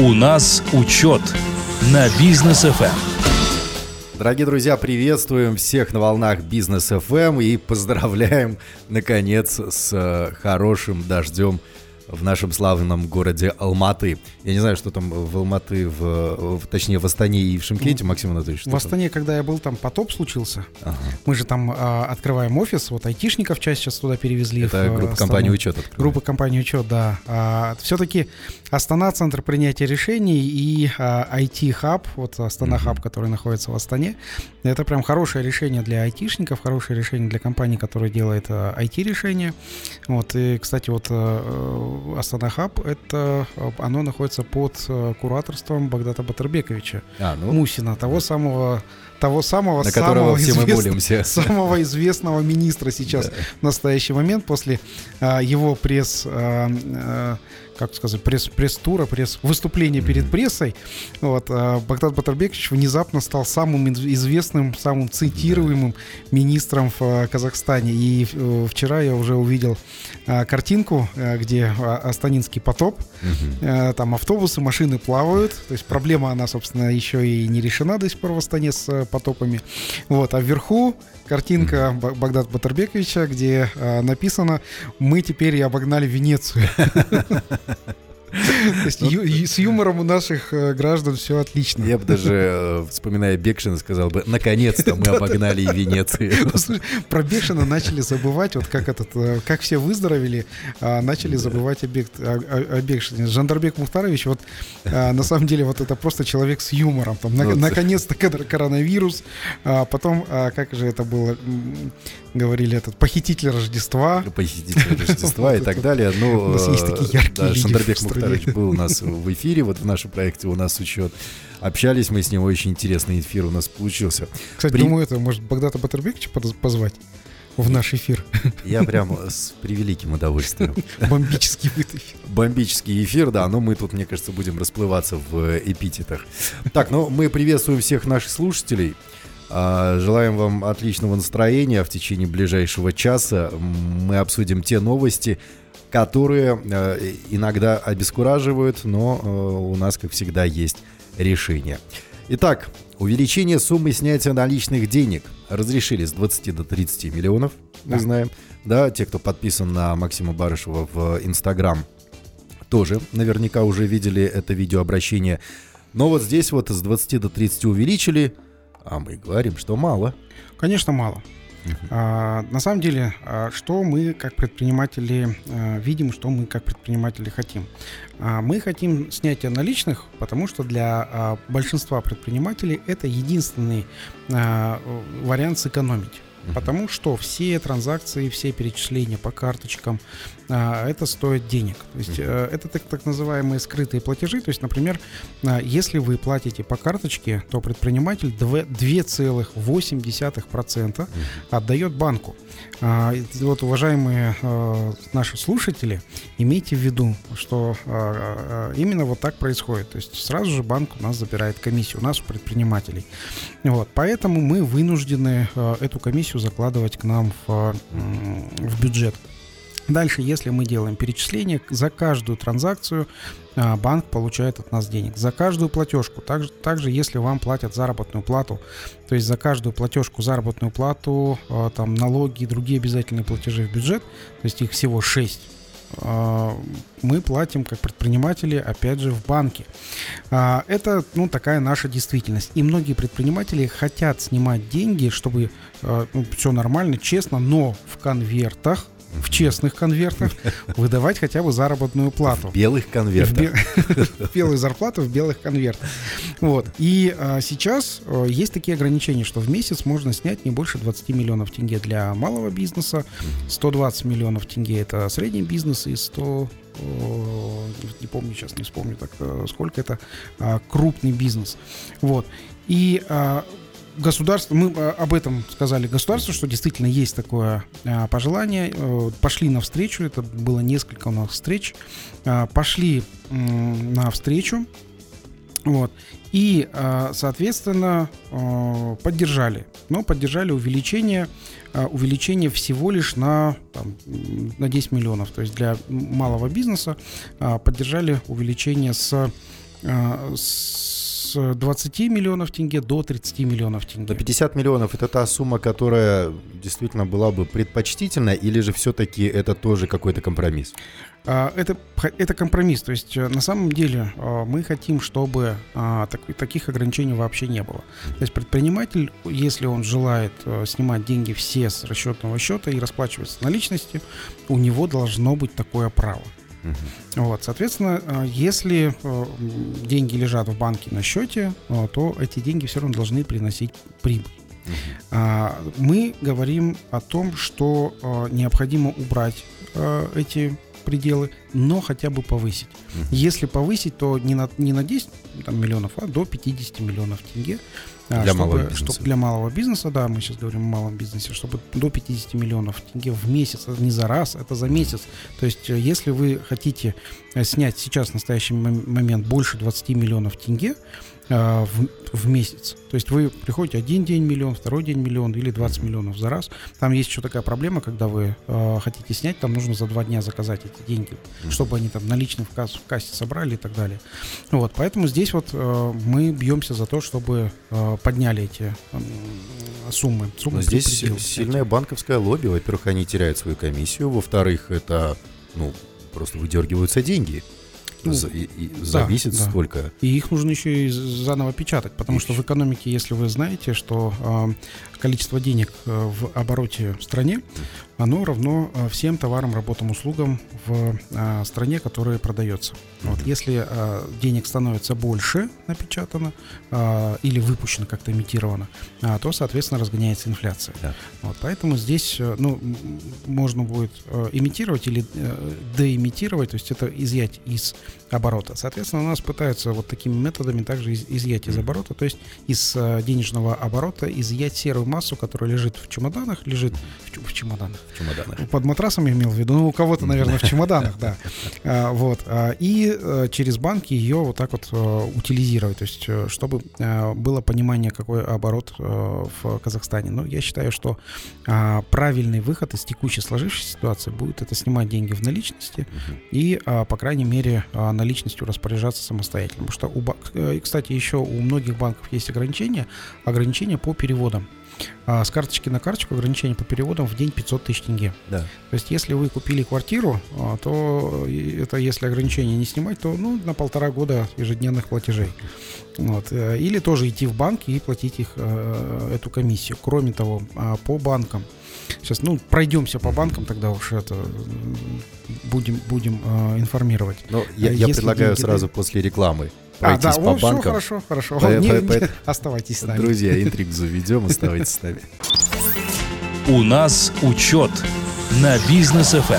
У нас учет на бизнес FM. Дорогие друзья, приветствуем всех на волнах Бизнес FM и поздравляем, наконец, с э, хорошим дождем в нашем славном городе Алматы. Я не знаю, что там в Алматы, в, в точнее в Астане и в Шимкенте, Максим Анатольевич. В Астане, когда я был, там потоп случился. Ага. Мы же там а, открываем офис, вот айтишников часть сейчас туда перевезли. Это группа компании «Учет» открывает. Группа компании «Учет», да. А, все-таки Астана — центр принятия решений и а, IT-хаб, вот Астана-хаб, mm-hmm. который находится в Астане, это прям хорошее решение для айтишников, хорошее решение для компании, которая делает а, IT-решения. Вот, и, кстати, вот а, Астана Хаб, это оно находится под э, кураторством Багдата Батырбековича а, ну. Мусина, того самого того самого на самого, все извест... самого известного министра сейчас да. в настоящий момент после а, его пресс а, а, как сказать, пресс, пресс-тура, пресс-выступления mm-hmm. перед прессой, вот, а Богдан Батарбекович внезапно стал самым известным, самым цитируемым министром в а, Казахстане. И э, вчера я уже увидел а, картинку, где Астанинский потоп, mm-hmm. там автобусы, машины плавают, то есть проблема, она, собственно, еще и не решена до сих пор в Астане с э, потопами. Вот, а вверху картинка Богдана Батарбековича, где э, написано «Мы теперь и обогнали Венецию». То есть ю, с юмором у наших э, граждан все отлично. Я бы даже, э, вспоминая Бекшина, сказал бы, наконец-то мы обогнали и Венецию. Про Бекшина начали забывать, вот как этот, э, как все выздоровели, а, начали забывать о, Бек, о, о Бекшине. Жандарбек Мухтарович, вот на самом деле вот это просто человек с юмором. Там, наконец-то коронавирус, а потом, а, как же это было, говорили этот похититель Рождества. Похититель Рождества и так далее. Ну, у нас есть такие яркие Жандарбек Мухтарович был у нас в эфире, вот в нашем проекте у нас учет. Общались мы с ним, очень интересный эфир у нас получился. Кстати, При... думаю, это может Богдата Батырбековича позвать в наш эфир. Я прям с превеликим удовольствием. Бомбический эфир. Бомбический эфир, да, но мы тут, мне кажется, будем расплываться в эпитетах. Так, ну мы приветствуем всех наших слушателей. А, желаем вам отличного настроения. В течение ближайшего часа мы обсудим те новости, которые э, иногда обескураживают, но э, у нас, как всегда, есть решение. Итак, увеличение суммы снятия наличных денег разрешили с 20 до 30 миллионов, мы да. знаем. Да, те, кто подписан на Максима Барышева в Инстаграм, тоже наверняка уже видели это видеообращение. Но вот здесь вот с 20 до 30 увеличили, а мы говорим, что мало. Конечно, мало. А, на самом деле, а, что мы как предприниматели а, видим, что мы как предприниматели хотим? А, мы хотим снятия наличных, потому что для а, большинства предпринимателей это единственный вариант сэкономить. Потому что все транзакции, все перечисления по карточкам, это стоит денег. То есть uh-huh. это так, так называемые скрытые платежи. То есть, например, а, если вы платите по карточке, то предприниматель 2,8% uh-huh. отдает банку. А, вот, уважаемые а, наши слушатели, имейте в виду, что а, а, именно вот так происходит. То есть сразу же банк у нас забирает комиссию, у нас у предпринимателей. Вот, поэтому мы вынуждены а, эту комиссию закладывать к нам в, в бюджет. Дальше, если мы делаем перечисление, за каждую транзакцию а, банк получает от нас денег. За каждую платежку. Также, также если вам платят заработную плату, то есть за каждую платежку, заработную плату, а, там налоги и другие обязательные платежи в бюджет, то есть их всего 6, а, мы платим как предприниматели, опять же, в банке. Это, ну, такая наша действительность. И многие предприниматели хотят снимать деньги, чтобы ну, все нормально, честно, но в конвертах, в честных конвертах выдавать хотя бы заработную плату. В белых конвертах. В белую зарплату в белых конвертах. Вот. И а, сейчас а, есть такие ограничения, что в месяц можно снять не больше 20 миллионов тенге для малого бизнеса, 120 миллионов тенге это средний бизнес и 100 не помню сейчас, не вспомню так, э, сколько это а, крупный бизнес. Вот. И а, государство, мы э, об этом сказали государству, что действительно есть такое э, пожелание. Э, пошли навстречу, это было несколько у нас встреч. Пошли навстречу. Вот. И, соответственно, поддержали. Но поддержали увеличение, увеличение всего лишь на, там, на 10 миллионов. То есть для малого бизнеса поддержали увеличение с а, с 20 миллионов тенге до 30 миллионов Но тенге. 50 миллионов это та сумма, которая действительно была бы предпочтительна, или же все-таки это тоже какой-то компромисс? А, Это, это компромисс. То есть э, на самом деле а, мы хотим, чтобы а, так- таких ограничений вообще не было. То есть предприниматель, если он желает э, снимать деньги все с расчетного счета и расплачиваться наличностью, у него должно быть такое право. Вот, соответственно, э, если э, деньги лежат в банке на счете, э, то эти деньги все равно должны приносить прибыль. А, Мы говорим о том, что необходимо убрать эти пределы, но хотя бы повысить. Мгм. Если повысить, то не на, не на 10 там, миллионов, а до 50 миллионов тенге. А, Для чтобы, малого бизнеса. чтоб- для малого бизнеса, да, мы сейчас говорим о малом бизнесе, чтобы до 50 миллионов тенге в месяц, это не за раз, это за месяц. То есть, э, если вы хотите э, снять сейчас в настоящий мом- момент больше 20 миллионов тенге э, в, в месяц, то есть вы приходите один день миллион, второй день миллион или 20 миллионов за раз, там есть еще такая проблема, когда вы э, хотите снять, там нужно за два дня заказать эти деньги, чтобы они там наличные в, касс- в кассе собрали и так далее. Вот, поэтому здесь вот э, мы бьемся за то, чтобы э, подняли эти м, суммы. суммы Но здесь предела сильное банковское лобби. Во-первых, они теряют свою комиссию. Во-вторых, это, ну, просто выдергиваются деньги. Ну, за, и- и за да, месяц да. сколько? И их нужно еще и заново печатать, потому что в экономике, если вы знаете, что э, количество денег э, в обороте в стране, оно равно э, всем товарам, работам, услугам в э, стране, которая продается. Вот, если денег становится больше напечатано или выпущено как-то имитировано, то, соответственно, разгоняется инфляция. Да. Вот, поэтому здесь ну, можно будет имитировать или деимитировать, то есть это изъять из оборота. Соответственно, у нас пытаются вот такими методами также из- изъять из оборота, то есть из э, денежного оборота изъять серую массу, которая лежит в чемоданах, лежит в, в чемоданах, В чемоданах. под матрасом я имел в виду, ну, у кого-то, наверное, в чемоданах, да. А, Вот. а, И э, через банки ее вот так вот э, утилизировать, то есть э, чтобы было понимание, какой оборот в Казахстане. Но я считаю, что а, правильный выход из текущей сложившейся ситуации будет это снимать деньги в наличности и, по крайней мере, наличностью распоряжаться самостоятельно. Потому что, у, э, и, кстати, еще у многих банков есть ограничения, ограничения по переводам. А, С карточки на карточку ограничение по переводам в день 500 тысяч тенге. Да. То есть, если вы купили квартиру, а, то и это если ограничения не снимать, то ну, на полтора года ежедневных платежей. Вот. э, Или тоже идти в банк и платить их э, эту комиссию. Кроме того, а, по банкам. Сейчас, ну, пройдемся по банкам, тогда уж это будем, будем э, информировать. Но я, я Если предлагаю деньги сразу после рекламы А, пройтись да, по о, банкам. хорошо, хорошо. По- Не- по- не- по- Оставайтесь с нами. Друзья, интриг заведем, оставайтесь с нами. У нас учет на бизнес Эм. ФМ.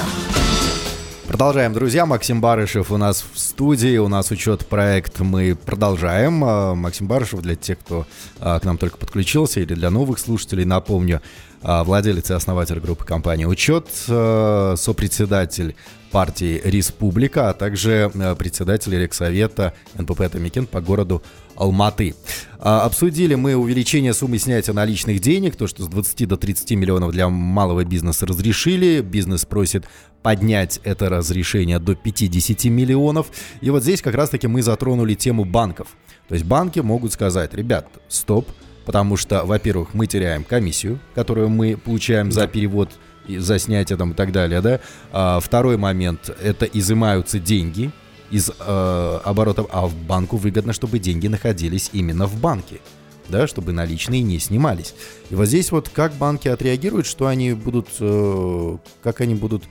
Продолжаем, друзья. Максим Барышев у нас в студии. У нас учет проект мы продолжаем. А, Максим Барышев, для тех, кто а, к нам только подключился, или для новых слушателей, напомню, а, владелец и основатель группы компании «Учет», а, сопредседатель партии «Республика», а также а, председатель Рексовета НПП «Атамикен» по городу Алматы. А, Обсудили мы увеличение суммы снятия наличных денег, то, что с 20 до 30 миллионов для малого бизнеса разрешили. Бизнес просит поднять это разрешение до 50 миллионов. И вот здесь как раз-таки мы затронули тему банков. То есть банки могут сказать, ребят, стоп, потому что, во-первых, мы теряем комиссию, которую мы получаем за перевод за снятие там и так далее, да. А, второй момент, это изымаются деньги из э, оборотов, а в банку выгодно, чтобы деньги находились именно в банке, да, чтобы наличные не снимались. И вот здесь вот как банки отреагируют, что они будут, э, как они будут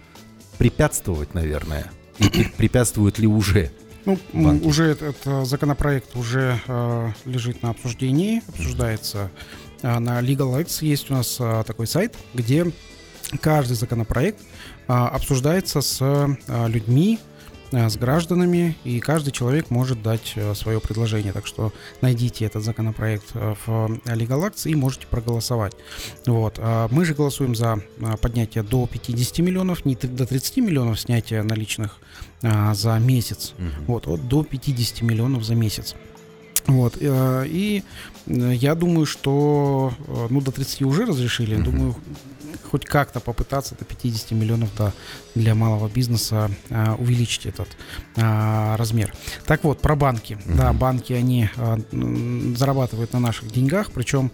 препятствовать, наверное, и пре- препятствуют ли уже? Ну, банки. уже этот, э, законопроект уже э, лежит на обсуждении, обсуждается э, на LegalX. Есть у нас э, такой сайт, где каждый законопроект э, обсуждается с э, людьми, с гражданами, и каждый человек может дать э, свое предложение. Так что найдите этот законопроект э, в LegalX и можете проголосовать. Вот. Мы же голосуем за поднятие до 50 миллионов, не до 30 миллионов снятия наличных за месяц. Вот, от до 50 миллионов за месяц. Вот, э, и э, я думаю, что, э, ну, до 30 уже разрешили, Мгм. думаю, хоть как-то попытаться до 50 миллионов да, для малого бизнеса а, увеличить этот а, размер. Так вот, про банки. Да, Мгм. банки, они а, зарабатывают на наших деньгах, причем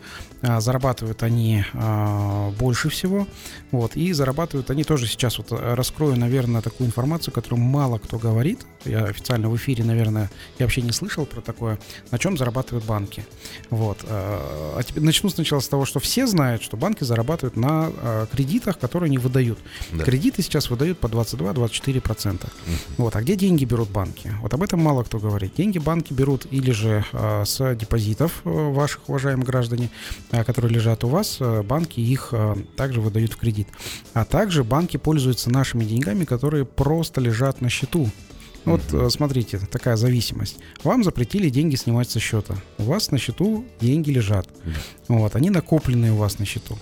зарабатывают они а, больше всего. Вот, и зарабатывают они тоже сейчас, вот раскрою, наверное, такую информацию, которую мало кто говорит. Я официально в эфире, наверное, я вообще не слышал про такое. На чем зарабатывают банки? Вот. э, А теперь начну сначала с того, что все знают, что банки зарабатывают на кредитах, которые они выдают. Да. Кредиты сейчас выдают по 22-24%. Вот. А где деньги берут банки? Вот об этом мало кто говорит. Деньги банки берут или же с депозитов э, ваших, уважаемых граждане, которые лежат у вас, э, банки их э, также выдают в кредит. А также банки пользуются нашими деньгами, которые просто лежат на счету. Вот э, смотрите, такая зависимость. Вам запретили деньги снимать со счета. У вас на счету деньги лежат. Вот, они накопленные у вас на счету.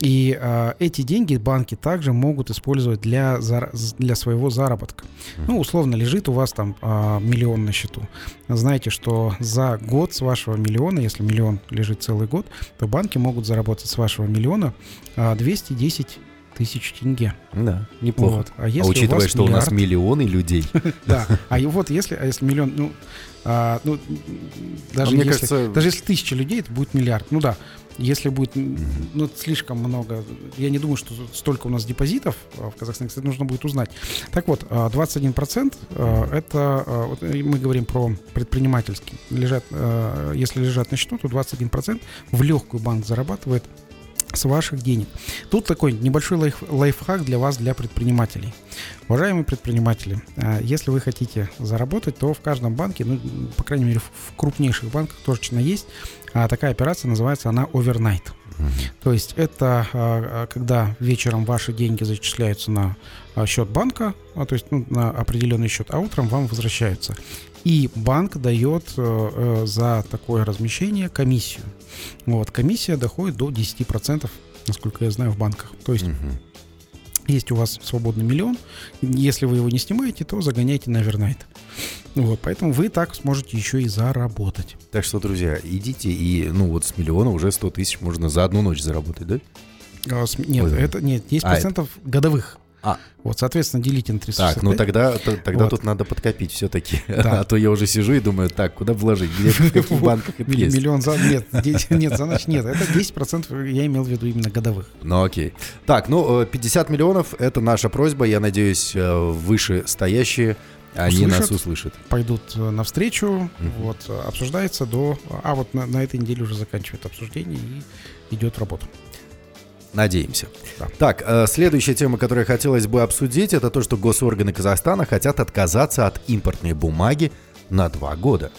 И э, эти деньги банки также могут использовать для, для своего заработка. Ну, условно, лежит у вас там а, миллион на счету. Знаете, что за год с вашего миллиона, если миллион лежит целый год, то банки могут заработать с вашего миллиона а, 210 тысяч тенге. Да, неплохо. Вот. А, А если у учитывая, вас что у нас миллиард- миллионы людей, Да. А вот если, а если миллион, ну, а, ну даже мне если, кажется- даже если тысяча людей, это будет миллиард. Ну да. Если будет, ну, слишком много, я не думаю, что столько у нас депозитов а, в Казахстане, кстати, нужно будет узнать. Так вот, а, 21% а, это, а, вот мы говорим про предпринимательский. Лежат, а, если лежат на счету, то 21% в легкую банк зарабатывает с ваших денег. Тут такой небольшой лайф, лайфхак для вас, для предпринимателей. Уважаемые предприниматели, а, если вы хотите заработать, то в каждом банке, ну, по крайней мере, в крупнейших банках точно есть а, такая операция, называется она overnight. То есть это а, а, когда вечером ваши деньги зачисляются на счет банка, то есть ну, на определенный счет, а утром вам возвращаются. И банк дает э, э, за такое размещение комиссию. Вот, комиссия доходит до 10%, насколько я знаю, в банках. То есть Мгм. есть у вас свободный миллион, если вы его не снимаете, то загоняйте на овернайт. Вот, поэтому вы так сможете еще и заработать. Так что, друзья, идите и, ну, вот с миллиона уже 100 тысяч можно за одну ночь заработать, да? А, с- Нет, Ой. это нет, 10% годовых. А. Вот, соответственно, делите на 365. Так, ну тогда, т- тогда Вот. тут надо подкопить все-таки. Да. А то я уже сижу и думаю, так, куда вложить? Где, в каких банках это есть? Миллион за... Нет, нет, за ночь нет. Это 10% я имел в виду именно годовых. Ну окей. Так, ну э, 50 миллионов — это наша просьба. Я надеюсь, э, вышестоящие, они Услышат. нас услышат. Пойдут э, навстречу, Мгм. вот, э, обсуждается до... А вот на, на этой неделе уже заканчивает обсуждение и идет работа. Надеемся. Да. Так, э, следующая тема, которую хотелось бы обсудить, это то, что госорганы Казахстана хотят отказаться от импортной бумаги на два года.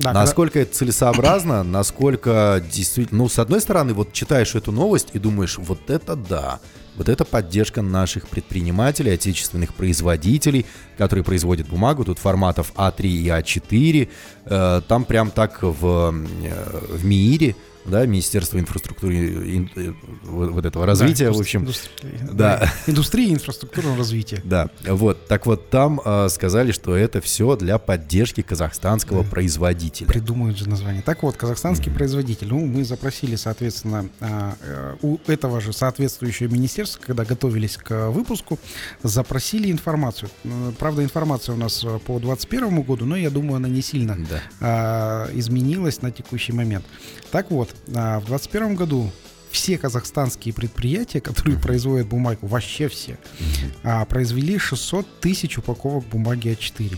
Да, когда- насколько это целесообразно, насколько действительно... Ну, с одной стороны, вот читаешь эту новость и думаешь, вот это да, вот это поддержка наших предпринимателей, отечественных производителей, которые производят бумагу. Тут форматов А3 и А4. Э, Там прям так в, э, в МИИРе, да, Министерство инфраструктуры, ин- э, вот вот этого развития, Да, в общем, индустрия- да. Индустрия и инфраструктурного развития. да, вот, так вот там э, сказали, что это все для поддержки казахстанского Да. производителя. Придумают же название. Так вот, казахстанский производитель. Ну, мы запросили, соответственно, а, э, у этого же соответствующего министерства, когда готовились к выпуску, запросили информацию. Э, Правда, информация у нас э, по 2021 году, но я думаю, она не сильно Да. а, изменилась на текущий момент. Так вот, а, в 2021 году все казахстанские предприятия, которые производят бумагу, вообще все, а, произвели 600 тысяч упаковок бумаги А4.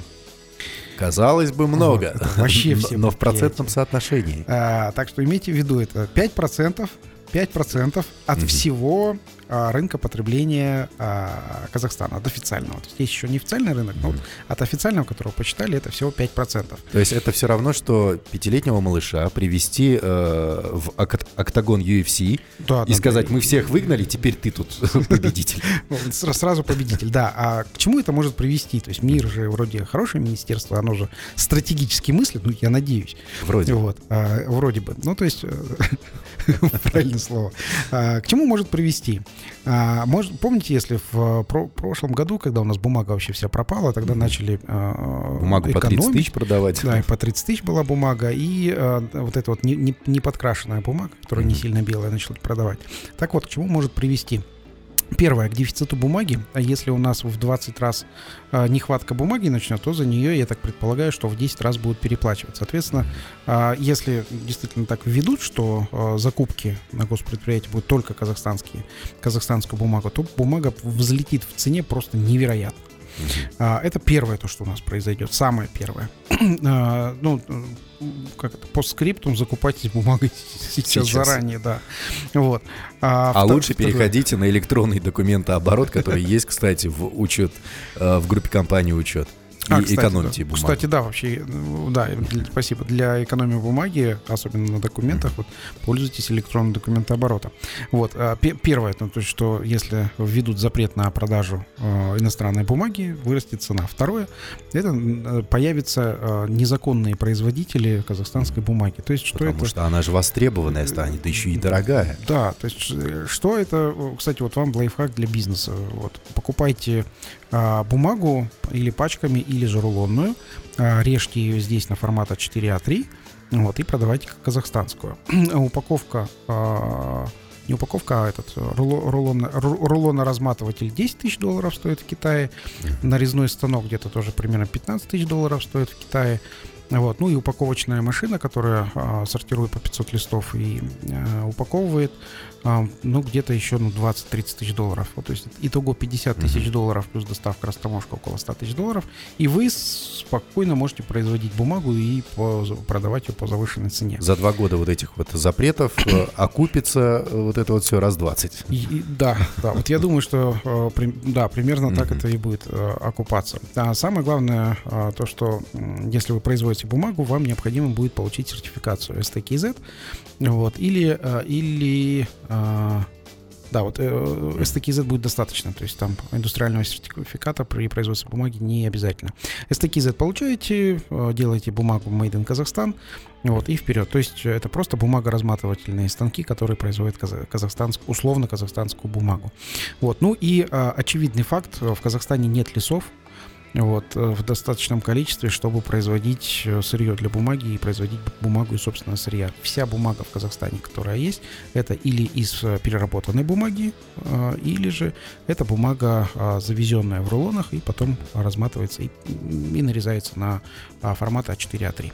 Казалось бы, много, Вот, вообще но- все но в процентном соотношении. А, так что имейте в виду, это 5%, 5% от Мгм. всего рынка потребления а, Казахстана, от официального. То есть есть еще неофициальный рынок, но вот от официального, которого посчитали, это всего 5%. То есть это все равно, что пятилетнего малыша привести э, в ок- октагон UFC Да, и да, сказать, да. мы всех выгнали, теперь ты тут победитель. Ну, сра- Сразу победитель, да. А к чему это может привести? То есть мир же вроде хорошее министерство, оно же стратегически мыслит, ну, я надеюсь. Вроде. Вот, а, вроде бы. Ну, то есть, правильное слово. А, К чему может привести? А, может, помните, если в про прошлом году, когда у нас бумага вообще вся пропала, тогда начали э, Бумагу по 30 тысяч продавать. Да, и по 30 тысяч была бумага, и э, вот эта вот не, не, не подкрашенная бумага, которая mm-hmm. не сильно белая, начали продавать. Так вот, к чему может привести? Первое, к дефициту бумаги. А если у нас в 20 раз э, нехватка бумаги начнет, то за нее, я так предполагаю, что в 10 раз будут переплачивать. Соответственно, э, если действительно так введут, что э, закупки на госпредприятии будут только казахстанские, казахстанскую бумагу, то бумага взлетит в цене просто невероятно. А, это первое то, что у нас произойдет. Самое первое. А, ну, как это, по скриптум закупайтесь бумагой сейчас, сейчас. заранее, да. Вот. А, а втор... лучше переходите на электронный документооборот, который есть, кстати, в учет, в группе компании учет а, и кстати, экономите да. бумагу. Кстати, да, вообще, да, спасибо. Для экономии бумаги, особенно на документах, вот, пользуйтесь электронным документооборотом. Вот, а, первое, ну, то есть, что если введут запрет на продажу э, иностранной бумаги, вырастет цена. Второе, это э, появятся э, незаконные производители казахстанской бумаги. То есть, что Потому это... что она же востребованная станет, еще и дорогая. Да, то есть, что это, кстати, вот вам лайфхак для бизнеса. Вот, покупайте бумагу или пачками, или же рулонную. А, режьте ее здесь на формат А4А3 вот, и продавайте как казахстанскую. Упаковка а, не упаковка, а этот рулон, рулоноразматыватель 10 тысяч долларов стоит в Китае. Нарезной станок где-то тоже примерно 15 тысяч долларов стоит в Китае. Вот. Ну и упаковочная машина, которая а, сортирует по 500 листов и а, упаковывает, а, ну, где-то еще ну, 20-30 тысяч долларов. Вот, то есть итого 50 тысяч mm-hmm. долларов плюс доставка, растаможка около 100 тысяч долларов. И вы спокойно можете производить бумагу и по, продавать ее по завышенной цене. За два года вот этих вот запретов э, окупится э, вот это вот все раз 20. И, и, да, да. Вот я думаю, что да, примерно так это и будет окупаться. А самое главное то, что если вы производите бумагу, вам необходимо будет получить сертификацию STKZ, вот, или, или а, да, вот э, STKZ будет достаточно, то есть там индустриального сертификата при производстве бумаги не обязательно. STKZ получаете, э, делаете бумагу Made in Казахстан, вот, и вперед. То есть это просто бумагоразматывательные станки, которые производят казахстанскую, условно казахстанскую бумагу. Вот, ну и очевидный факт, в Казахстане нет лесов, вот, э, в достаточном количестве, чтобы производить э, сырье для бумаги и производить бумагу из собственного сырья. Вся бумага в Казахстане, которая есть, это или из э, переработанной бумаги, или же это бумага, завезенная в рулонах и потом разматывается и, и нарезается на формат А4А3.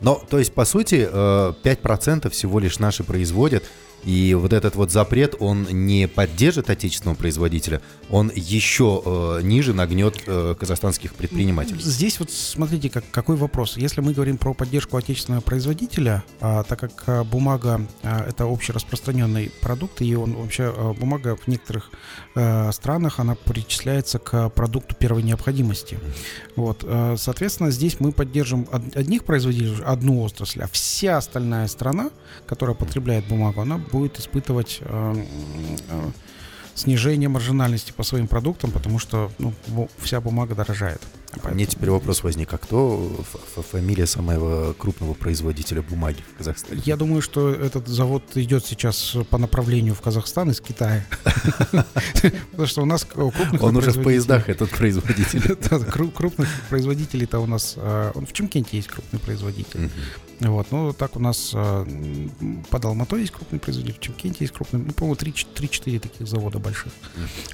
Но, то есть, по сути, 5% всего лишь наши производят, и вот этот вот запрет, он не поддержит отечественного производителя, он еще э, ниже нагнет э, казахстанских предпринимателей. Здесь вот смотрите, как, какой вопрос. Если мы говорим про поддержку отечественного производителя, а, так как а, бумага а, это общераспространенный продукт, и он вообще а, бумага в некоторых а, странах она причисляется к продукту первой необходимости. Вот, а, соответственно, здесь мы поддержим одних производителей, одну отрасль, а вся остальная страна, которая потребляет бумагу, она будет испытывать э, э, снижение маржинальности по своим продуктам, потому что ну, вся бумага дорожает. Поэтому... Мне теперь вопрос возник, а кто фамилия самого крупного производителя бумаги в Казахстане? Я думаю, что этот завод идет сейчас по направлению в Казахстан из Китая. Потому что у нас крупных Он уже в поездах, этот производитель. Крупных производителей-то у нас... Э, в Чемкенте есть крупный производитель. Вот, ну, так у нас э, под Алматой есть крупный производитель, в Чемкенте есть крупный, ну, по-моему, 3-4 таких завода больших.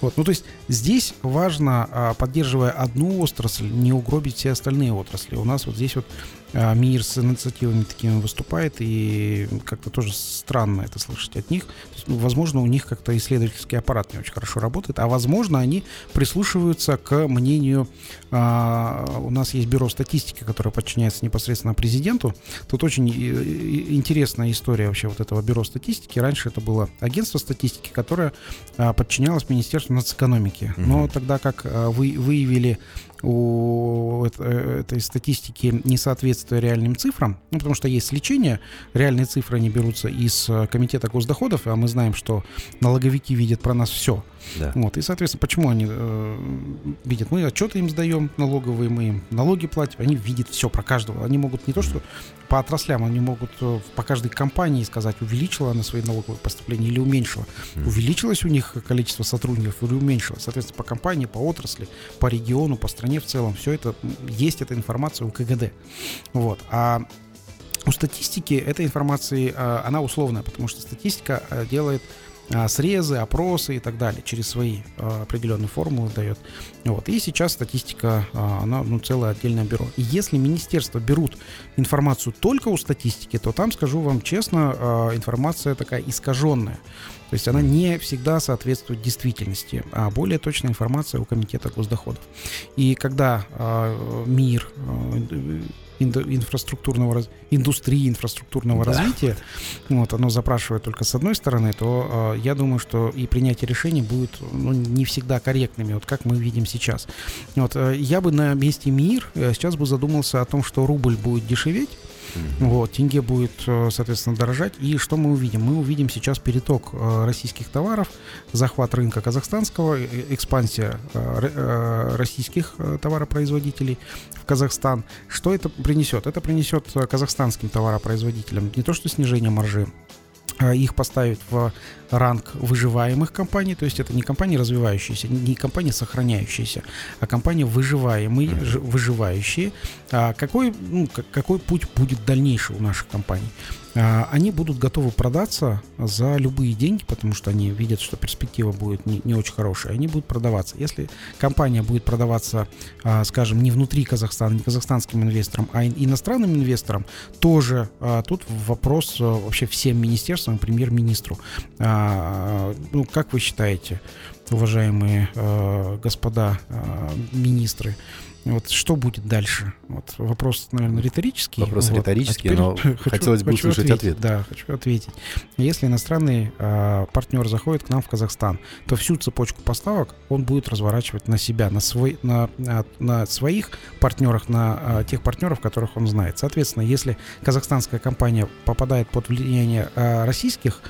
Вот, ну, то есть здесь важно, а, поддерживая одну отрасль, не угробить все остальные отрасли. У нас вот здесь вот МИР с инициативами такими выступает, и как-то тоже странно это слышать от них. Есть, ну, возможно, у них как-то исследовательский аппарат не очень хорошо работает, а возможно, они прислушиваются к мнению... А, у нас есть бюро статистики, которое подчиняется непосредственно президенту. Тут очень интересная история вообще вот этого бюро статистики. Раньше это было агентство статистики, которое а, подчинялось Министерству нацэкономики. Но тогда как а, вы выявили у этой статистики несоответствие соответствие реальным цифрам, ну, потому что есть лечение, реальные цифры, они берутся из э, комитета госдоходов, а мы знаем, что налоговики видят про нас все. Да. Вот, и, соответственно, почему они э, видят? Мы отчеты им сдаем налоговые, мы им налоги платим, они видят все про каждого. Они могут не то, что по отраслям, они могут э, по каждой компании сказать, увеличила она свои налоговые поступления или уменьшила. Mm. Увеличилось у них количество сотрудников или уменьшилось. Соответственно, по компании, по отрасли, по региону, по стране в целом, все это, есть эта информация у КГД. Вот. А у статистики этой информации, э, она условная, потому что статистика э, делает а, срезы, опросы и так далее, через свои а, определенные формулы дает. Вот. И сейчас статистика, а, она ну, целое отдельное бюро. И если министерства берут информацию только у статистики, то там, скажу вам честно, информация такая искаженная. То есть она не всегда соответствует действительности, а более точная информация у Комитета госдоходов. И когда МИР, инфраструктурного индустрии инфраструктурного да. развития, вот оно запрашивает только с одной стороны, то э, я думаю, что и принятие решений будет ну, не всегда корректными, вот как мы видим сейчас. Вот э, я бы на месте МИР э, сейчас бы задумался о том, что рубль будет дешеветь, Вот, тенге будет, э, соответственно, дорожать. И что мы увидим? Мы увидим сейчас переток э, российских товаров, захват рынка казахстанского, э, экспансия российских товаропроизводителей в Казахстан. Что это принесет? Это принесет казахстанским товаропроизводителям не то что снижение маржи, их поставить в ранг выживаемых компаний, то есть это не компании развивающиеся, не компании сохраняющиеся, а компании выживаемые, выживающие. А какой, ну, какой путь будет дальнейший у наших компаний? А, они будут готовы продаться за любые деньги, потому что они видят, что перспектива будет не, не очень хорошая. Они будут продаваться. Если компания будет продаваться, а, скажем, не внутри Казахстана, не казахстанским инвесторам, а иностранным инвесторам, тоже тут вопрос вообще всем министерствам, премьер-министру. Ну, как вы считаете, уважаемые господа министры, вот что будет дальше? Вот вопрос, наверное, риторический. Вопрос вот. риторический, а но хочу, хотелось бы хочу услышать ответить, ответ. Да, хочу ответить. Если иностранный э, партнер заходит к нам в Казахстан, то всю цепочку поставок он будет разворачивать на себя, на, свой, на, на, на своих партнерах, на э, тех партнеров, которых он знает. Соответственно, если казахстанская компания попадает под влияние э, российских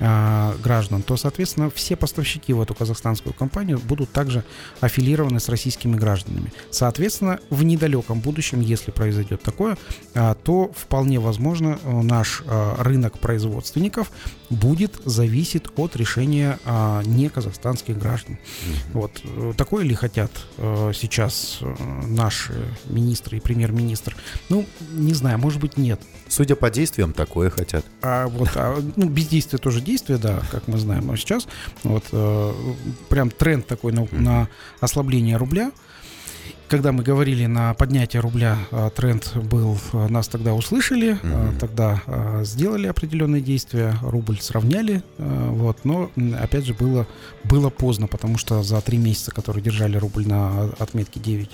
а, граждан, то, соответственно, все поставщики в эту казахстанскую компанию будут также аффилированы с российскими гражданами. Соответственно, в недалеком будущем, если произойдет такое, а, то вполне возможно э, наш а, рынок производственников будет зависеть от решения не казахстанских граждан. Вот э, такое ли хотят э, сейчас наши министры и премьер-министр? Ну, не знаю, может быть, нет. Судя по действиям, такое хотят. А вот, а, ну, бездействие тоже действие, да, как мы знаем. А сейчас вот э, прям тренд такой на, на ослабление рубля. Когда мы говорили на поднятие рубля, э, тренд был, э, нас тогда услышали, mm-hmm. тогда сделали определенные действия, рубль сравняли, вот, но опять же было, было поздно, потому что за три месяца, которые держали рубль на отметке 9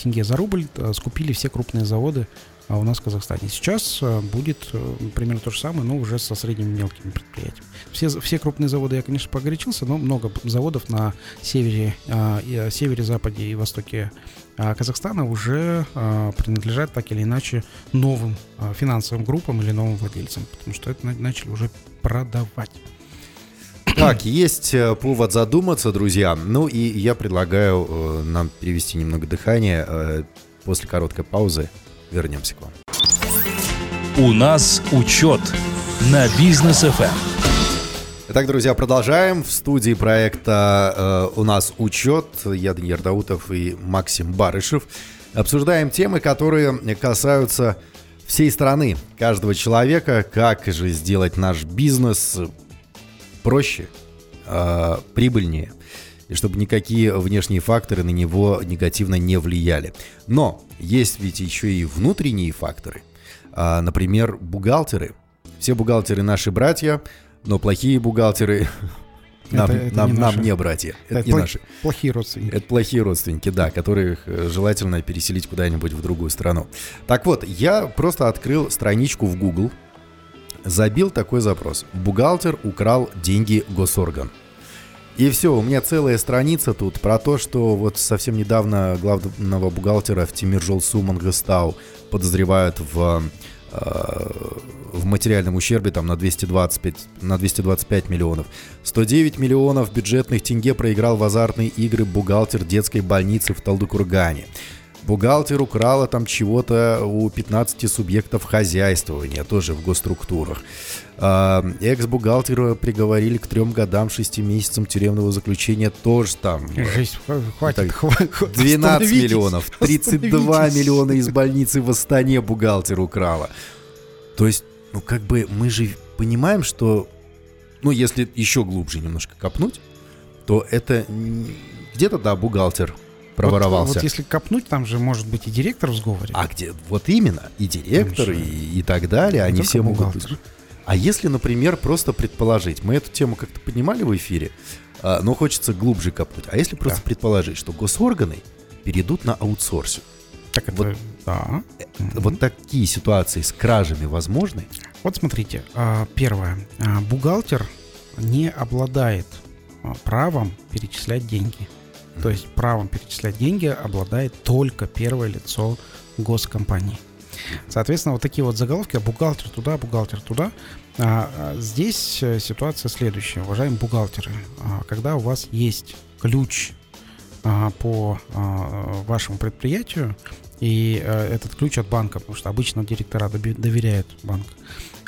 тенге за рубль, скупили все крупные заводы а у нас в Казахстане. Сейчас э, будет э, примерно то же самое, но уже со средними мелкими предприятиями. Все, все крупные заводы, я, конечно, погорячился, но много заводов на севере, э, севере, западе и востоке Казахстана уже принадлежат так или иначе новым финансовым группам или новым владельцам, потому что это начали уже продавать. Так, есть повод задуматься, друзья. Ну и я предлагаю нам перевести немного дыхания после короткой паузы Вернемся к вам. У нас учет на бизнес FM. Эм. Итак, друзья, продолжаем. В студии проекта э, у нас учет. Я Даниил Даутов и Максим Барышев. Обсуждаем темы, которые касаются всей страны, каждого человека. Как же сделать наш бизнес проще, э, прибыльнее и чтобы никакие внешние факторы на него негативно не влияли. Но есть ведь еще и внутренние факторы. А, например, бухгалтеры. Все бухгалтеры наши братья, но плохие бухгалтеры нам, это, это нам, не, нам не братья. Это, это не плох, наши. Плохие родственники. Это плохие родственники, да, которых э, желательно переселить куда-нибудь в другую страну. Так вот, я просто открыл страничку в Google, забил такой запрос. Бухгалтер украл деньги госорган. И все, у меня целая страница тут про то, что вот совсем недавно главного бухгалтера в Тимир Жолсу подозревают в э, в материальном ущербе там на 225, на 225 миллионов. 109 миллионов бюджетных тенге проиграл в азартные игры бухгалтер детской больницы в Талдыкургане. Бухгалтер украла там чего-то у 15 субъектов хозяйствования, тоже в госструктурах. А, экс-бухгалтера приговорили к трем годам, шести месяцам тюремного заключения тоже там. Жесть, хватит, хватит. 12 миллионов, 32 Остановитесь. миллиона из больницы в Астане бухгалтер украла. То есть, ну как бы мы же понимаем, что, ну если еще глубже немножко копнуть, то это где-то, да, бухгалтер проворовался. Вот, вот если копнуть, там же может быть и директор в сговоре. А где? Вот именно. И директор, Конечно. и, и так далее. Не Они только все могут... бухгалтер. А если, например, просто предположить, мы эту тему как-то поднимали в эфире, а, но хочется глубже копнуть. А если просто Да. предположить, что госорганы перейдут на аутсорсинг? Так это, вот- да. Мгм. Вот такие ситуации с кражами возможны? Вот смотрите, а, первое. А, Бухгалтер не обладает правом перечислять деньги. То есть правом перечислять деньги обладает только первое лицо госкомпании. Соответственно, вот такие вот заголовки, бухгалтер туда, бухгалтер туда. А, а, Здесь э, ситуация следующая, уважаемые бухгалтеры. А, Когда у вас есть ключ а, по вашему предприятию, и э, этот ключ от банка, потому что обычно директора доверяют банку,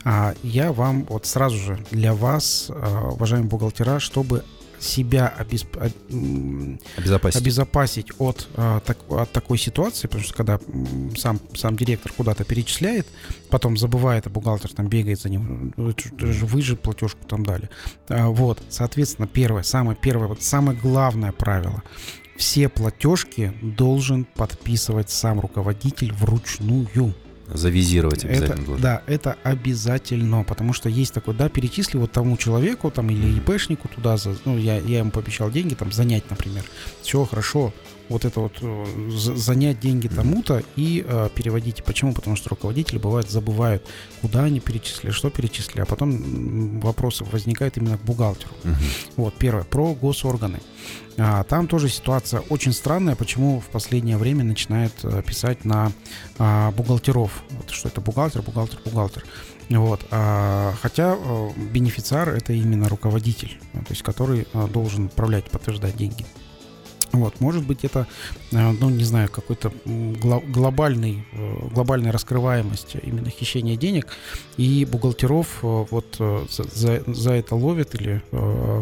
а, я вам вот сразу же для вас, уважаемые бухгалтера, чтобы себя обесп- Обезопасить. обезопасить от, а, так- от такой ситуации, потому что когда сам, сам директор куда-то перечисляет, потом забывает, а бухгалтер там бегает за ним, «Ну, вы же платежку там дали. А, Вот, соответственно, первое, самое первое, вот самое главное правило. Все платежки должен подписывать сам руководитель вручную. Завизировать обязательно Это, должен. да, это обязательно, потому что есть такой, да, перечисли вот тому человеку там или ИПшнику туда, за, ну, я, я ему пообещал деньги там занять, например. Все хорошо, вот это вот э, за- занять деньги тому-то и э, переводите. Почему? Потому что руководители бывают забывают, куда они перечислили, что перечислили, а потом вопросы возникают именно к бухгалтеру. Мгм. Вот, первое, про госорганы. А, там тоже ситуация очень странная, почему в последнее время начинают э, писать на а, бухгалтеров. Вот, что это бухгалтер, бухгалтер, бухгалтер. Вот. а, хотя э, бенефициар это именно руководитель, то есть который э, должен управлять, подтверждать деньги. Вот, может быть, это, э, ну, не знаю, какой-то глобальный, э, глобальная раскрываемость именно хищения денег, и бухгалтеров э, вот за, за- это ловят или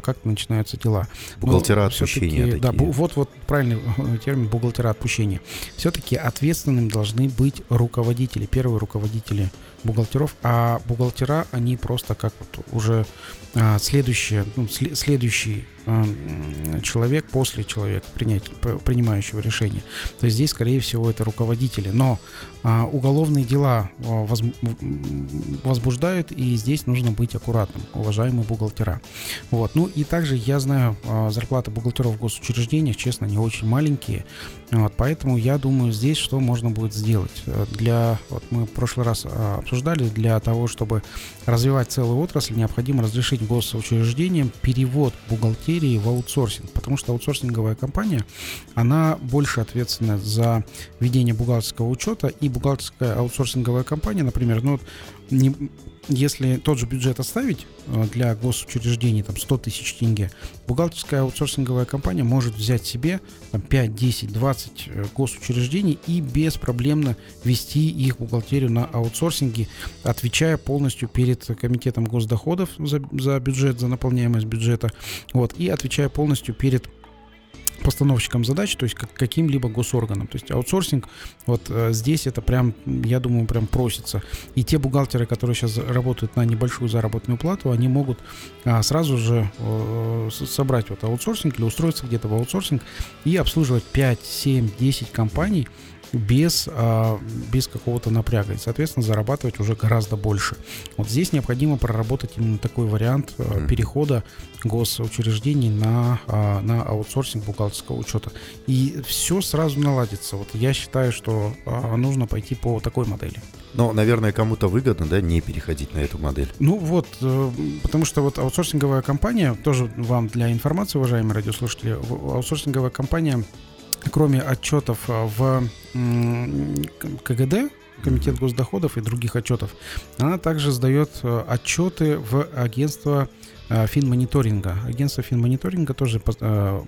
как начинаются дела. Но Бухгалтера всё-таки, отпущения Да, вот, вот правильный термин бухгалтера отпущения. Все-таки ответственным должны быть руководители, первые руководители бухгалтеров, а бухгалтера, они просто как вот уже а, следующие, ну, сле- следующий а, человек после человека, принять, принимающего решения. То есть здесь, скорее всего, это руководители. Но а, уголовные дела а, м, возбуждают, и здесь нужно быть аккуратным, уважаемые бухгалтера. Вот. Ну и также я знаю, а, зарплаты бухгалтеров в госучреждениях, честно, не очень маленькие. Вот, поэтому я думаю, здесь что можно будет сделать. Э, Для, вот мы в прошлый раз а, обсуждали, для того, чтобы развивать целую отрасль, необходимо разрешить госучреждениям перевод бухгалтерии в аутсорсинг, потому что аутсорсинговая компания, она больше ответственна за ведение бухгалтерского учета, и бухгалтерская аутсорсинговая компания, например, ну, не- если тот же бюджет оставить э, для госучреждений, там 100 тысяч тенге, бухгалтерская аутсорсинговая компания может взять себе там, 5, 10, 20 э, госучреждений и беспроблемно вести их бухгалтерию на аутсорсинге, отвечая полностью перед комитетом госдоходов за, за бюджет, за наполняемость бюджета, вот, и отвечая полностью перед постановщиком задач, то есть как каким-либо госорганом. То есть аутсорсинг, вот э, здесь это прям, я думаю, прям просится. И те бухгалтеры, которые сейчас работают на небольшую заработную плату, они могут а, сразу же э, собрать вот аутсорсинг или устроиться где-то в аутсорсинг и обслуживать 5, 7, 10 компаний без, а, без какого-то напряга. И, соответственно, зарабатывать уже гораздо больше. Вот здесь необходимо проработать именно такой вариант Мгм. перехода госучреждений на, а, на аутсорсинг бухгалтерского учета. И все сразу наладится. Вот я считаю, что а, нужно пойти по такой модели. Но, наверное, кому-то выгодно, да, не переходить на эту модель. Ну вот, э, потому что вот аутсорсинговая компания, тоже вам для информации, уважаемые радиослушатели, аутсорсинговая компания, кроме отчетов в КГД, Комитет госдоходов и других отчетов, она также сдает э, отчеты в агентство э, финмониторинга. Агентство финмониторинга тоже э,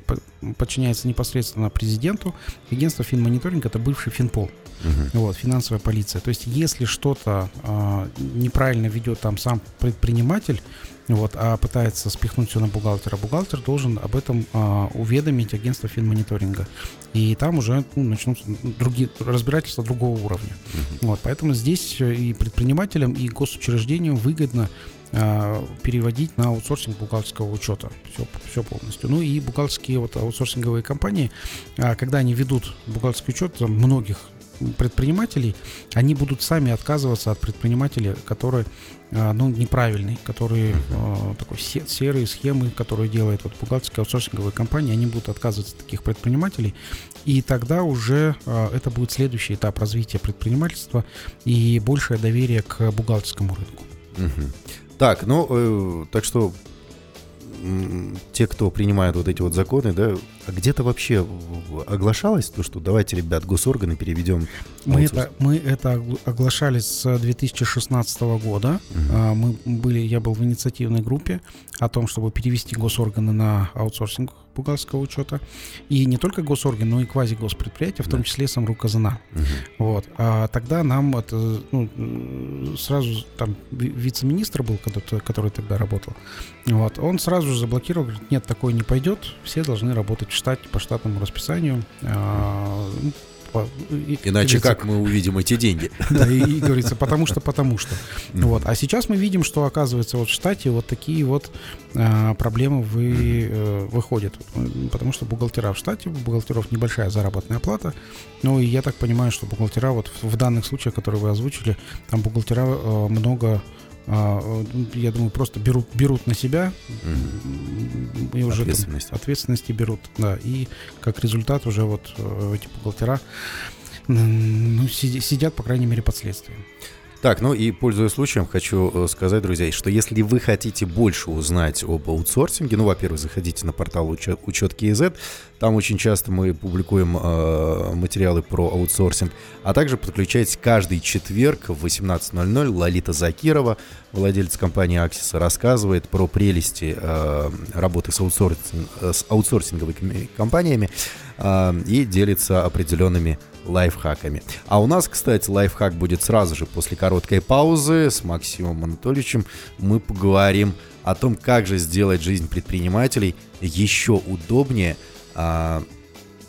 подчиняется непосредственно президенту. Агентство финмониторинга это бывший Финпол. Uh-huh. Вот, финансовая полиция. То есть, если что-то э, неправильно ведет там сам предприниматель, вот, а пытается спихнуть все на бухгалтера, бухгалтер должен об этом э, уведомить агентство финмониторинга. И там уже ну, начнутся другие разбирательства другого уровня. Uh-huh. Вот, поэтому здесь и предпринимателям, и госучреждениям выгодно э, переводить на аутсорсинг бухгалтерского учета. Все, все полностью. Ну и бухгалтерские вот аутсорсинговые компании, э, когда они ведут бухгалтерский учет многих предпринимателей, они будут сами отказываться от предпринимателей, которые а, ну, неправильный, которые э, такой серые схемы, которые делает вот бухгалтерская аутсорсинговая компания, они будут отказываться от таких предпринимателей, и тогда уже э, это будет следующий этап развития предпринимательства и большее доверие к бухгалтерскому рынку. Угу. Так, ну, э, так что те, кто принимает вот эти вот законы, да, а где-то вообще оглашалось то, что давайте, ребят, госорганы переведем? Мы это, мы это оглашали с 2016 года. Угу. Мы были, я был в инициативной группе о том, чтобы перевести госорганы на аутсорсинг бухгалтерского учета. И не только госорган, но и квазигоспредприятия, в том числе Самрук-Казана. Угу. Вот. А тогда нам это, ну, сразу там вице-министр был, который, который тогда работал. Вот. Он сразу же заблокировал, говорит, нет, такое не пойдет, все должны работать в штате по штатному расписанию. А, Иначе как мы увидим эти деньги? Да, и, и говорится, потому что, потому что. Вот. А сейчас мы видим, что, оказывается, вот в штате вот такие вот а, проблемы вы, а, выходят. Потому что бухгалтера в штате, у бухгалтеров небольшая заработная плата. Ну, и я так понимаю, что бухгалтера вот в, в данных случаях, которые вы озвучили, там бухгалтера а, много я думаю, просто берут, берут на себя угу. и уже ответственность. Там, ответственности берут, да, и как результат уже вот э, эти бухгалтера ну, сидят, по крайней мере, под следствием. Так, ну и пользуясь случаем, хочу э, сказать, друзья, что если вы хотите больше узнать об аутсорсинге, ну, во-первых, заходите на портал учет, учет КИЗ, там очень часто мы публикуем э, материалы про аутсорсинг, а также подключайтесь каждый четверг в 18.00. Лолита Закирова, владелец компании Axis, рассказывает про прелести э, работы с, аутсорсинг, с аутсорсинговыми компаниями э, и делится определенными лайфхаками. А у нас, кстати, лайфхак будет сразу же после короткой паузы с Максимом Анатольевичем. Мы поговорим о том, как же сделать жизнь предпринимателей еще удобнее а,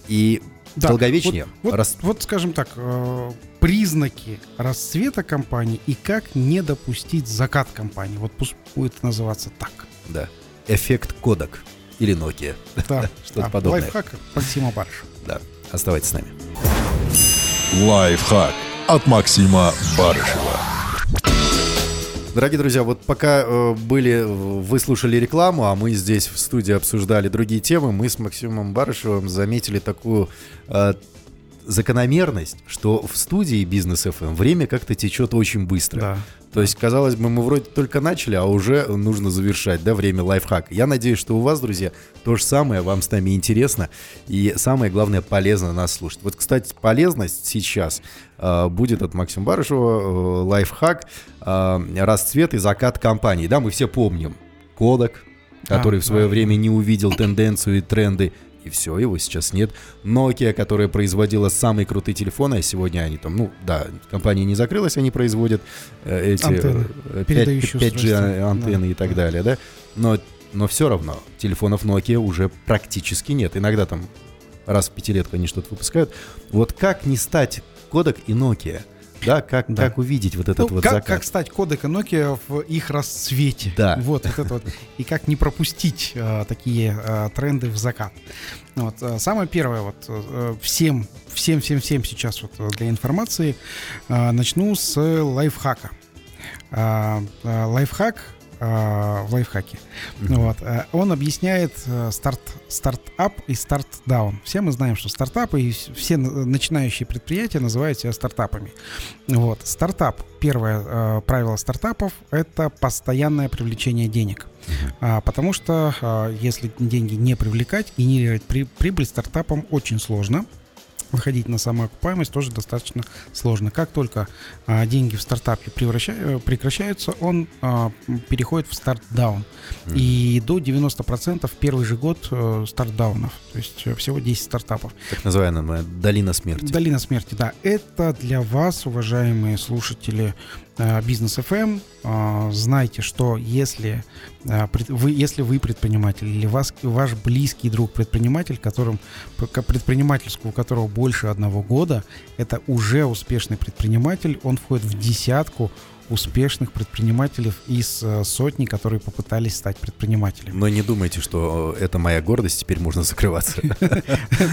и да, долговечнее. Вот, вот, Рас... вот, скажем так, э, признаки расцвета компании и как не допустить закат компании. Вот пусть будет называться так. Да. Эффект кодек или Nokia. Да, что-то да. подобное. Лайфхак Максима Барыша. Да. Оставайтесь с нами. Лайфхак от Максима Барышева. Дорогие друзья, вот пока э, были, вы слушали рекламу, а мы здесь в студии обсуждали другие темы, мы с Максимом Барышевым заметили такую э, закономерность, что в студии Бизнес FM время как-то течет очень быстро. Да. То есть, казалось бы, мы вроде только начали, а уже нужно завершать, да, время лайфхак. Я надеюсь, что у вас, друзья, то же самое, вам с нами интересно и самое главное, полезно нас слушать. Вот, кстати, полезность сейчас э, будет от Максима Барышева, э, лайфхак, э, расцвет и закат компании. Да, мы все помним Кодек, который а, в свое да. время не увидел тенденцию и тренды и все, его сейчас нет. Nokia, которая производила самые крутые телефоны, а сегодня они там, ну да, компания не закрылась, они производят э, эти антенны, 5, 5G антенны да, и так да. далее, да. Но, но все равно телефонов Nokia уже практически нет. Иногда там раз в пятилетку они что-то выпускают. Вот как не стать кодек и Nokia? Да, как, да. как увидеть вот этот ну, вот как, закат. Как стать кодека Nokia в их расцвете. Да. Вот, вот это вот. И как не пропустить а, такие а, тренды в закат. Вот, а, самое первое, вот, а, всем, всем, всем, всем сейчас вот для информации а, начну с лайфхака. А, а, лайфхак в лайфхаке. Mm-hmm. Вот. Он объясняет старт, стартап и стартдаун. Все мы знаем, что стартапы и все начинающие предприятия называют себя стартапами. Вот. Стартап. Первое правило стартапов – это постоянное привлечение денег. А, потому что если деньги не привлекать, генерировать при, прибыль стартапам очень сложно выходить на самоокупаемость тоже достаточно сложно. Как только а, деньги в стартапе э, прекращаются, он а, переходит в стартдаун. И до 90% первый же год а, стартдаунов. То есть э, всего 10 стартапов. Так называемая долина смерти. Долина смерти, да. Это для вас, уважаемые слушатели, бизнес FM. Э, знайте, что если э, вы, если вы предприниматель или вас, ваш близкий друг предприниматель, которым, предпринимательского у которого больше одного года, это уже успешный предприниматель, он входит в десятку успешных предпринимателей из э, сотни, которые попытались стать предпринимателем. Но не думайте, что э, это моя гордость, теперь можно закрываться.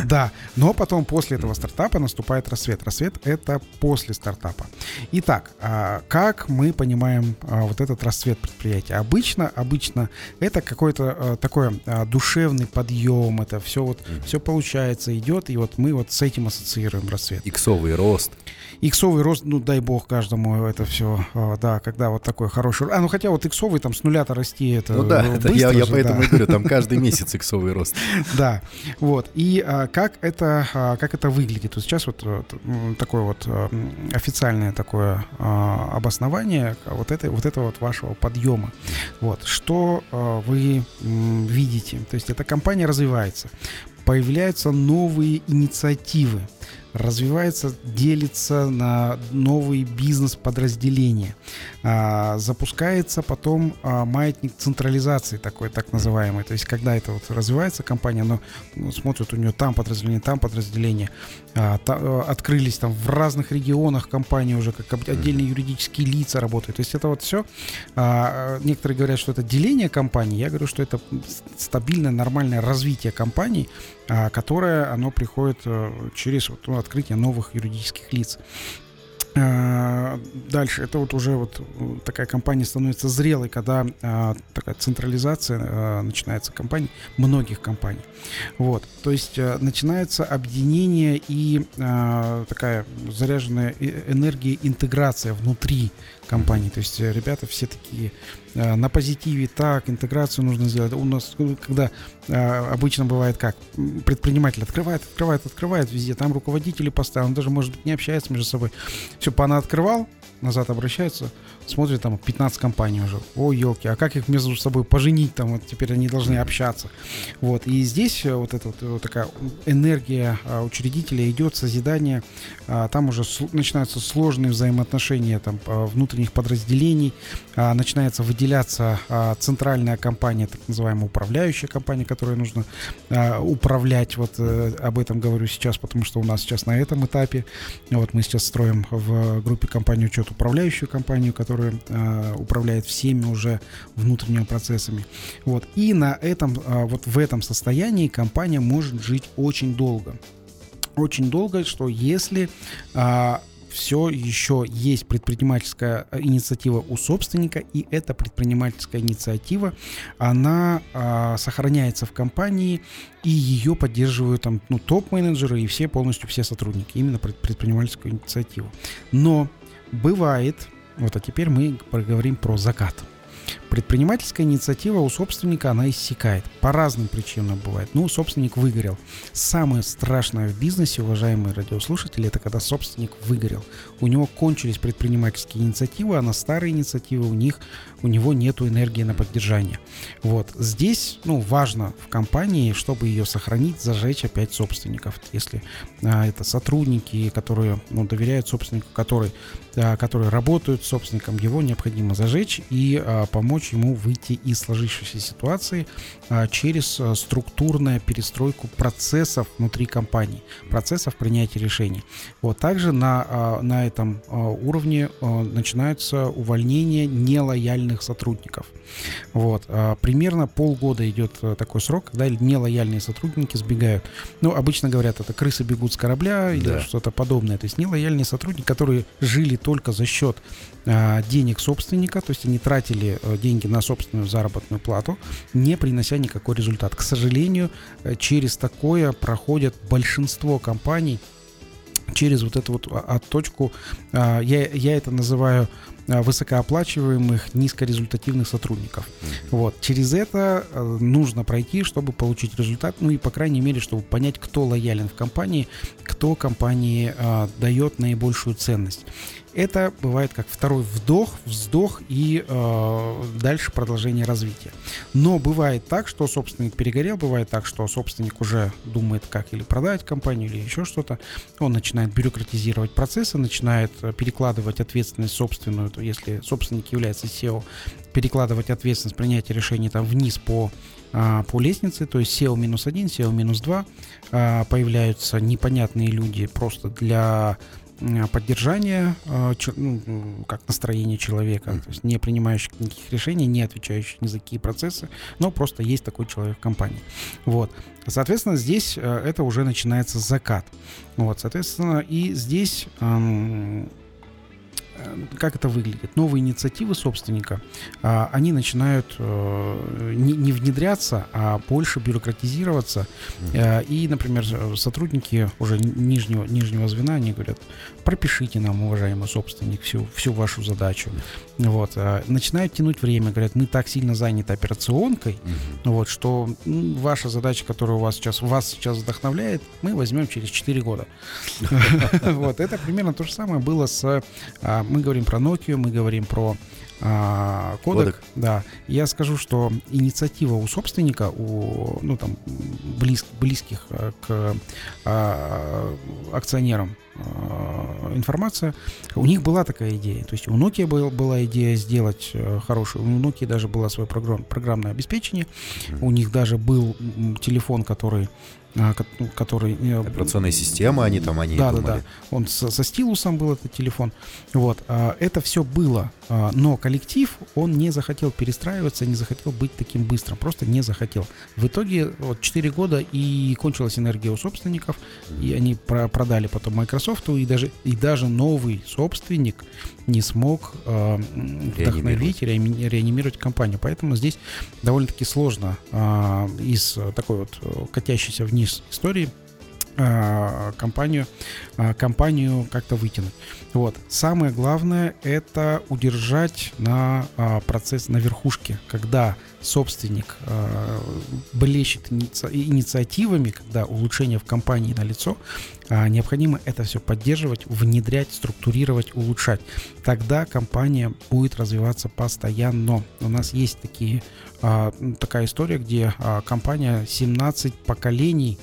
Да, но потом после этого стартапа наступает рассвет. Рассвет — это после стартапа. Итак, а как мы понимаем а, вот этот рассвет предприятия? Обычно, обычно это какой-то э, такой а, душевный подъем, это все вот, все получается, идет, и вот мы вот с этим ассоциируем рассвет. Иксовый рост. Иксовый рост, ну дай бог каждому это все, да, когда вот такой хороший... А, ну хотя вот иксовый там с нуля-то расти, это Ну да, это я, же, я поэтому да. и говорю, там каждый месяц иксовый рост. Да, вот. И а, как, это, а, как это выглядит? Вот сейчас вот, вот такое вот а, официальное такое а, обоснование вот, это, вот этого вот вашего подъема. Вот. Что а, вы м, видите? То есть эта компания развивается появляются новые инициативы развивается, делится на новые бизнес-подразделения. А, запускается потом а, маятник централизации такой, так называемый. То есть, когда это вот развивается компания, но ну, смотрит у нее там подразделение, там подразделение. А, открылись там в разных регионах компании уже как отдельные юридические лица работают. То есть, это вот все. Некоторые говорят, что это деление компании. Я говорю, что это стабильное, нормальное развитие компании, которое оно приходит а, через вот, ну, открытие новых юридических лиц. А, дальше, это вот уже вот такая компания становится зрелой, когда а, такая централизация а, начинается компаний, многих компаний. Вот, то есть а, начинается объединение и а, такая заряженная энергия интеграция внутри компании. То есть э, ребята все такие э, на позитиве, так, интеграцию нужно сделать. У нас, ну, когда э, обычно бывает как, предприниматель открывает, открывает, открывает везде, там руководители поставил, он даже, может быть, не общается между собой. Все, пана открывал, назад обращается, смотрит там 15 компаний уже. О, елки, а как их между собой поженить там, вот теперь они должны общаться. Вот, и здесь э, вот эта вот, вот такая энергия а, учредителя идет, созидание, а, там уже начинаются сложные взаимоотношения там внутренних подразделений, а, начинается выделяться центральная компания, так называемая управляющая компания, которой нужно управлять, вот э, об этом говорю сейчас, потому что у нас сейчас на этом этапе, вот мы сейчас строим в группе компании учет управляющую компанию, которая э, управляет всеми уже внутренними процессами. Вот. И на этом, э, вот в этом состоянии компания может жить очень долго. Очень долго, что если э, все еще есть предпринимательская инициатива у собственника, и эта предпринимательская инициатива, она а, сохраняется в компании, и ее поддерживают там, ну, топ-менеджеры и все, полностью все сотрудники, именно предпринимательскую инициативу. Но Бывает, вот а теперь мы поговорим про закат. Предпринимательская инициатива у собственника, она иссякает. По разным причинам бывает. Ну, собственник выгорел. Самое страшное в бизнесе, уважаемые радиослушатели, это когда собственник выгорел. У него кончились предпринимательские инициативы, а на старые инициативы у них у него нет энергии на поддержание. Вот. Здесь, ну, важно в компании, чтобы ее сохранить, зажечь опять собственников. Если а, это сотрудники, которые ну, доверяют собственнику, который, а, которые работают с собственником, его необходимо зажечь и а, помочь ему выйти из сложившейся ситуации а, через а, структурную перестройку процессов внутри компании, процессов принятия решений. Вот. Также на, а, на этом а, уровне а, начинаются увольнения нелояльных нелояльных сотрудников. Вот. А, примерно полгода идет э, такой срок, когда нелояльные сотрудники сбегают. Ну, обычно говорят, это крысы бегут с корабля или да. что-то подобное. То есть нелояльные сотрудники, которые жили только за счет а, денег собственника, то есть они тратили а, деньги на собственную заработную плату, не принося никакой результат. К сожалению, э, через такое проходят большинство компаний, через вот эту вот отточку, а, я, я это называю высокооплачиваемых, низкорезультативных сотрудников. Вот. Через это э, нужно пройти, чтобы получить результат, ну и, по крайней мере, чтобы понять, кто лоялен в компании, кто компании а, дает наибольшую ценность это бывает как второй вдох, вздох и э, дальше продолжение развития. Но бывает так, что собственник перегорел, бывает так, что собственник уже думает, как или продать компанию, или еще что-то. Он начинает бюрократизировать процессы, начинает э, перекладывать ответственность собственную, то если собственник является SEO, перекладывать ответственность принятия решений там вниз по а, по лестнице, то есть SEO минус один, SEO минус два, а, появляются непонятные люди просто для Поддержания, э, ну, как настроение человека, то есть не принимающих никаких решений, не отвечающих ни за какие процессы, но просто есть такой человек в компании. Вот. Соответственно, здесь э, это уже начинается закат. Вот, соответственно, и здесь как это выглядит? Новые инициативы собственника, а, они начинают э, не внедряться, а больше бюрократизироваться. Э, и, например, сотрудники уже нижнего, нижнего звена, они говорят, пропишите нам, уважаемый собственник, всю, всю вашу задачу. Вот. Начинают тянуть время, говорят, мы так сильно заняты операционкой, вот, что ваша задача, которая у вас сейчас, вас сейчас вдохновляет, мы возьмем через 4 года. Вот. Это примерно то же самое было с а, мы говорим про Nokia, мы говорим про а, кодек, кодек. Да. Я скажу, что инициатива у собственника, у ну там близ, близких а, к а, акционерам а, информация, у них была такая идея. То есть у Nokia был, была идея сделать э, хорошую, у Nokia даже было свое программ, программное обеспечение, у них даже был телефон, который который... Э, Операционная система, они там, они Да, думали. да, да. Он со, со стилусом был этот телефон. Вот. А, это все было, а, но коллектив, он не захотел перестраиваться, не захотел быть таким быстрым, просто не захотел. В итоге вот 4 года и кончилась энергия у собственников, и они про продали потом Microsoft, и даже, и даже новый собственник не смог вдохновить, реанимировать. реанимировать компанию. Поэтому здесь довольно-таки сложно из такой вот катящейся вниз вниз истории а, компанию, а, компанию как-то вытянуть. Вот. Самое главное это удержать на а, процесс на верхушке, когда собственник блещет инициативами, когда улучшение в компании на лицо, необходимо это все поддерживать, внедрять, структурировать, улучшать. Тогда компания будет развиваться постоянно. У нас есть такие, такая история, где компания 17 поколений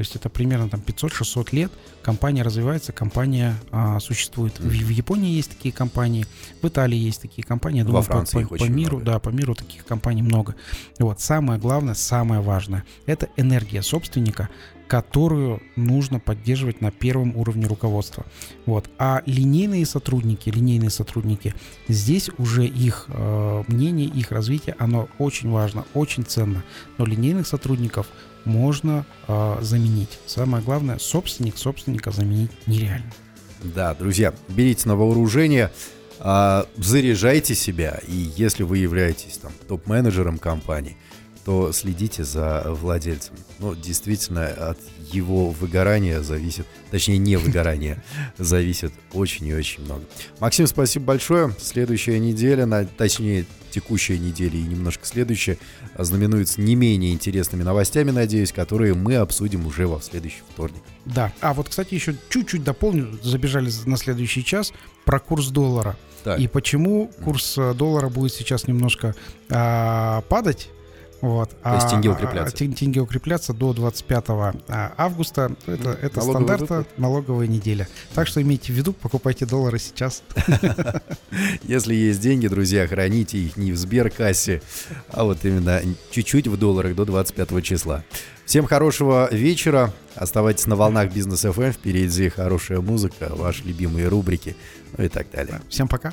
то есть это примерно там 500-600 лет компания развивается, компания а, существует. В, в Японии есть такие компании, в Италии есть такие компании. Я думаю, Во Франции по, по, по миру, много. да, по миру таких компаний много. Вот самое главное, самое важное, это энергия собственника, которую нужно поддерживать на первом уровне руководства. Вот. А линейные сотрудники, линейные сотрудники, здесь уже их э, мнение, их развитие, оно очень важно, очень ценно. Но линейных сотрудников можно э, заменить. Самое главное, собственник собственника заменить нереально. Да, друзья, берите на вооружение, э, заряжайте себя, и если вы являетесь там топ-менеджером компании, то следите за владельцем. Ну, действительно, от его выгорания зависит, точнее, не выгорания, зависит очень и очень много. Максим, спасибо большое. Следующая неделя, на, точнее, текущая неделя и немножко следующая, знаменуется не менее интересными новостями, надеюсь, которые мы обсудим уже во следующий вторник. Да. А вот, кстати, еще чуть-чуть дополню, забежали на следующий час про курс доллара. Так. И почему курс э, доллара будет сейчас немножко а, падать вот. То есть тенге а, укрепляться. А, тенге укрепляться до 25 а, августа. Это, это стандарта налоговая неделя. Так что имейте в виду, покупайте доллары сейчас. Если есть деньги, друзья, храните их не в Сберкассе, а вот именно чуть-чуть в долларах до 25 числа. Всем хорошего вечера. Оставайтесь на волнах Бизнес FM. Впереди хорошая музыка, ваши любимые рубрики, ну и так далее. Всем пока.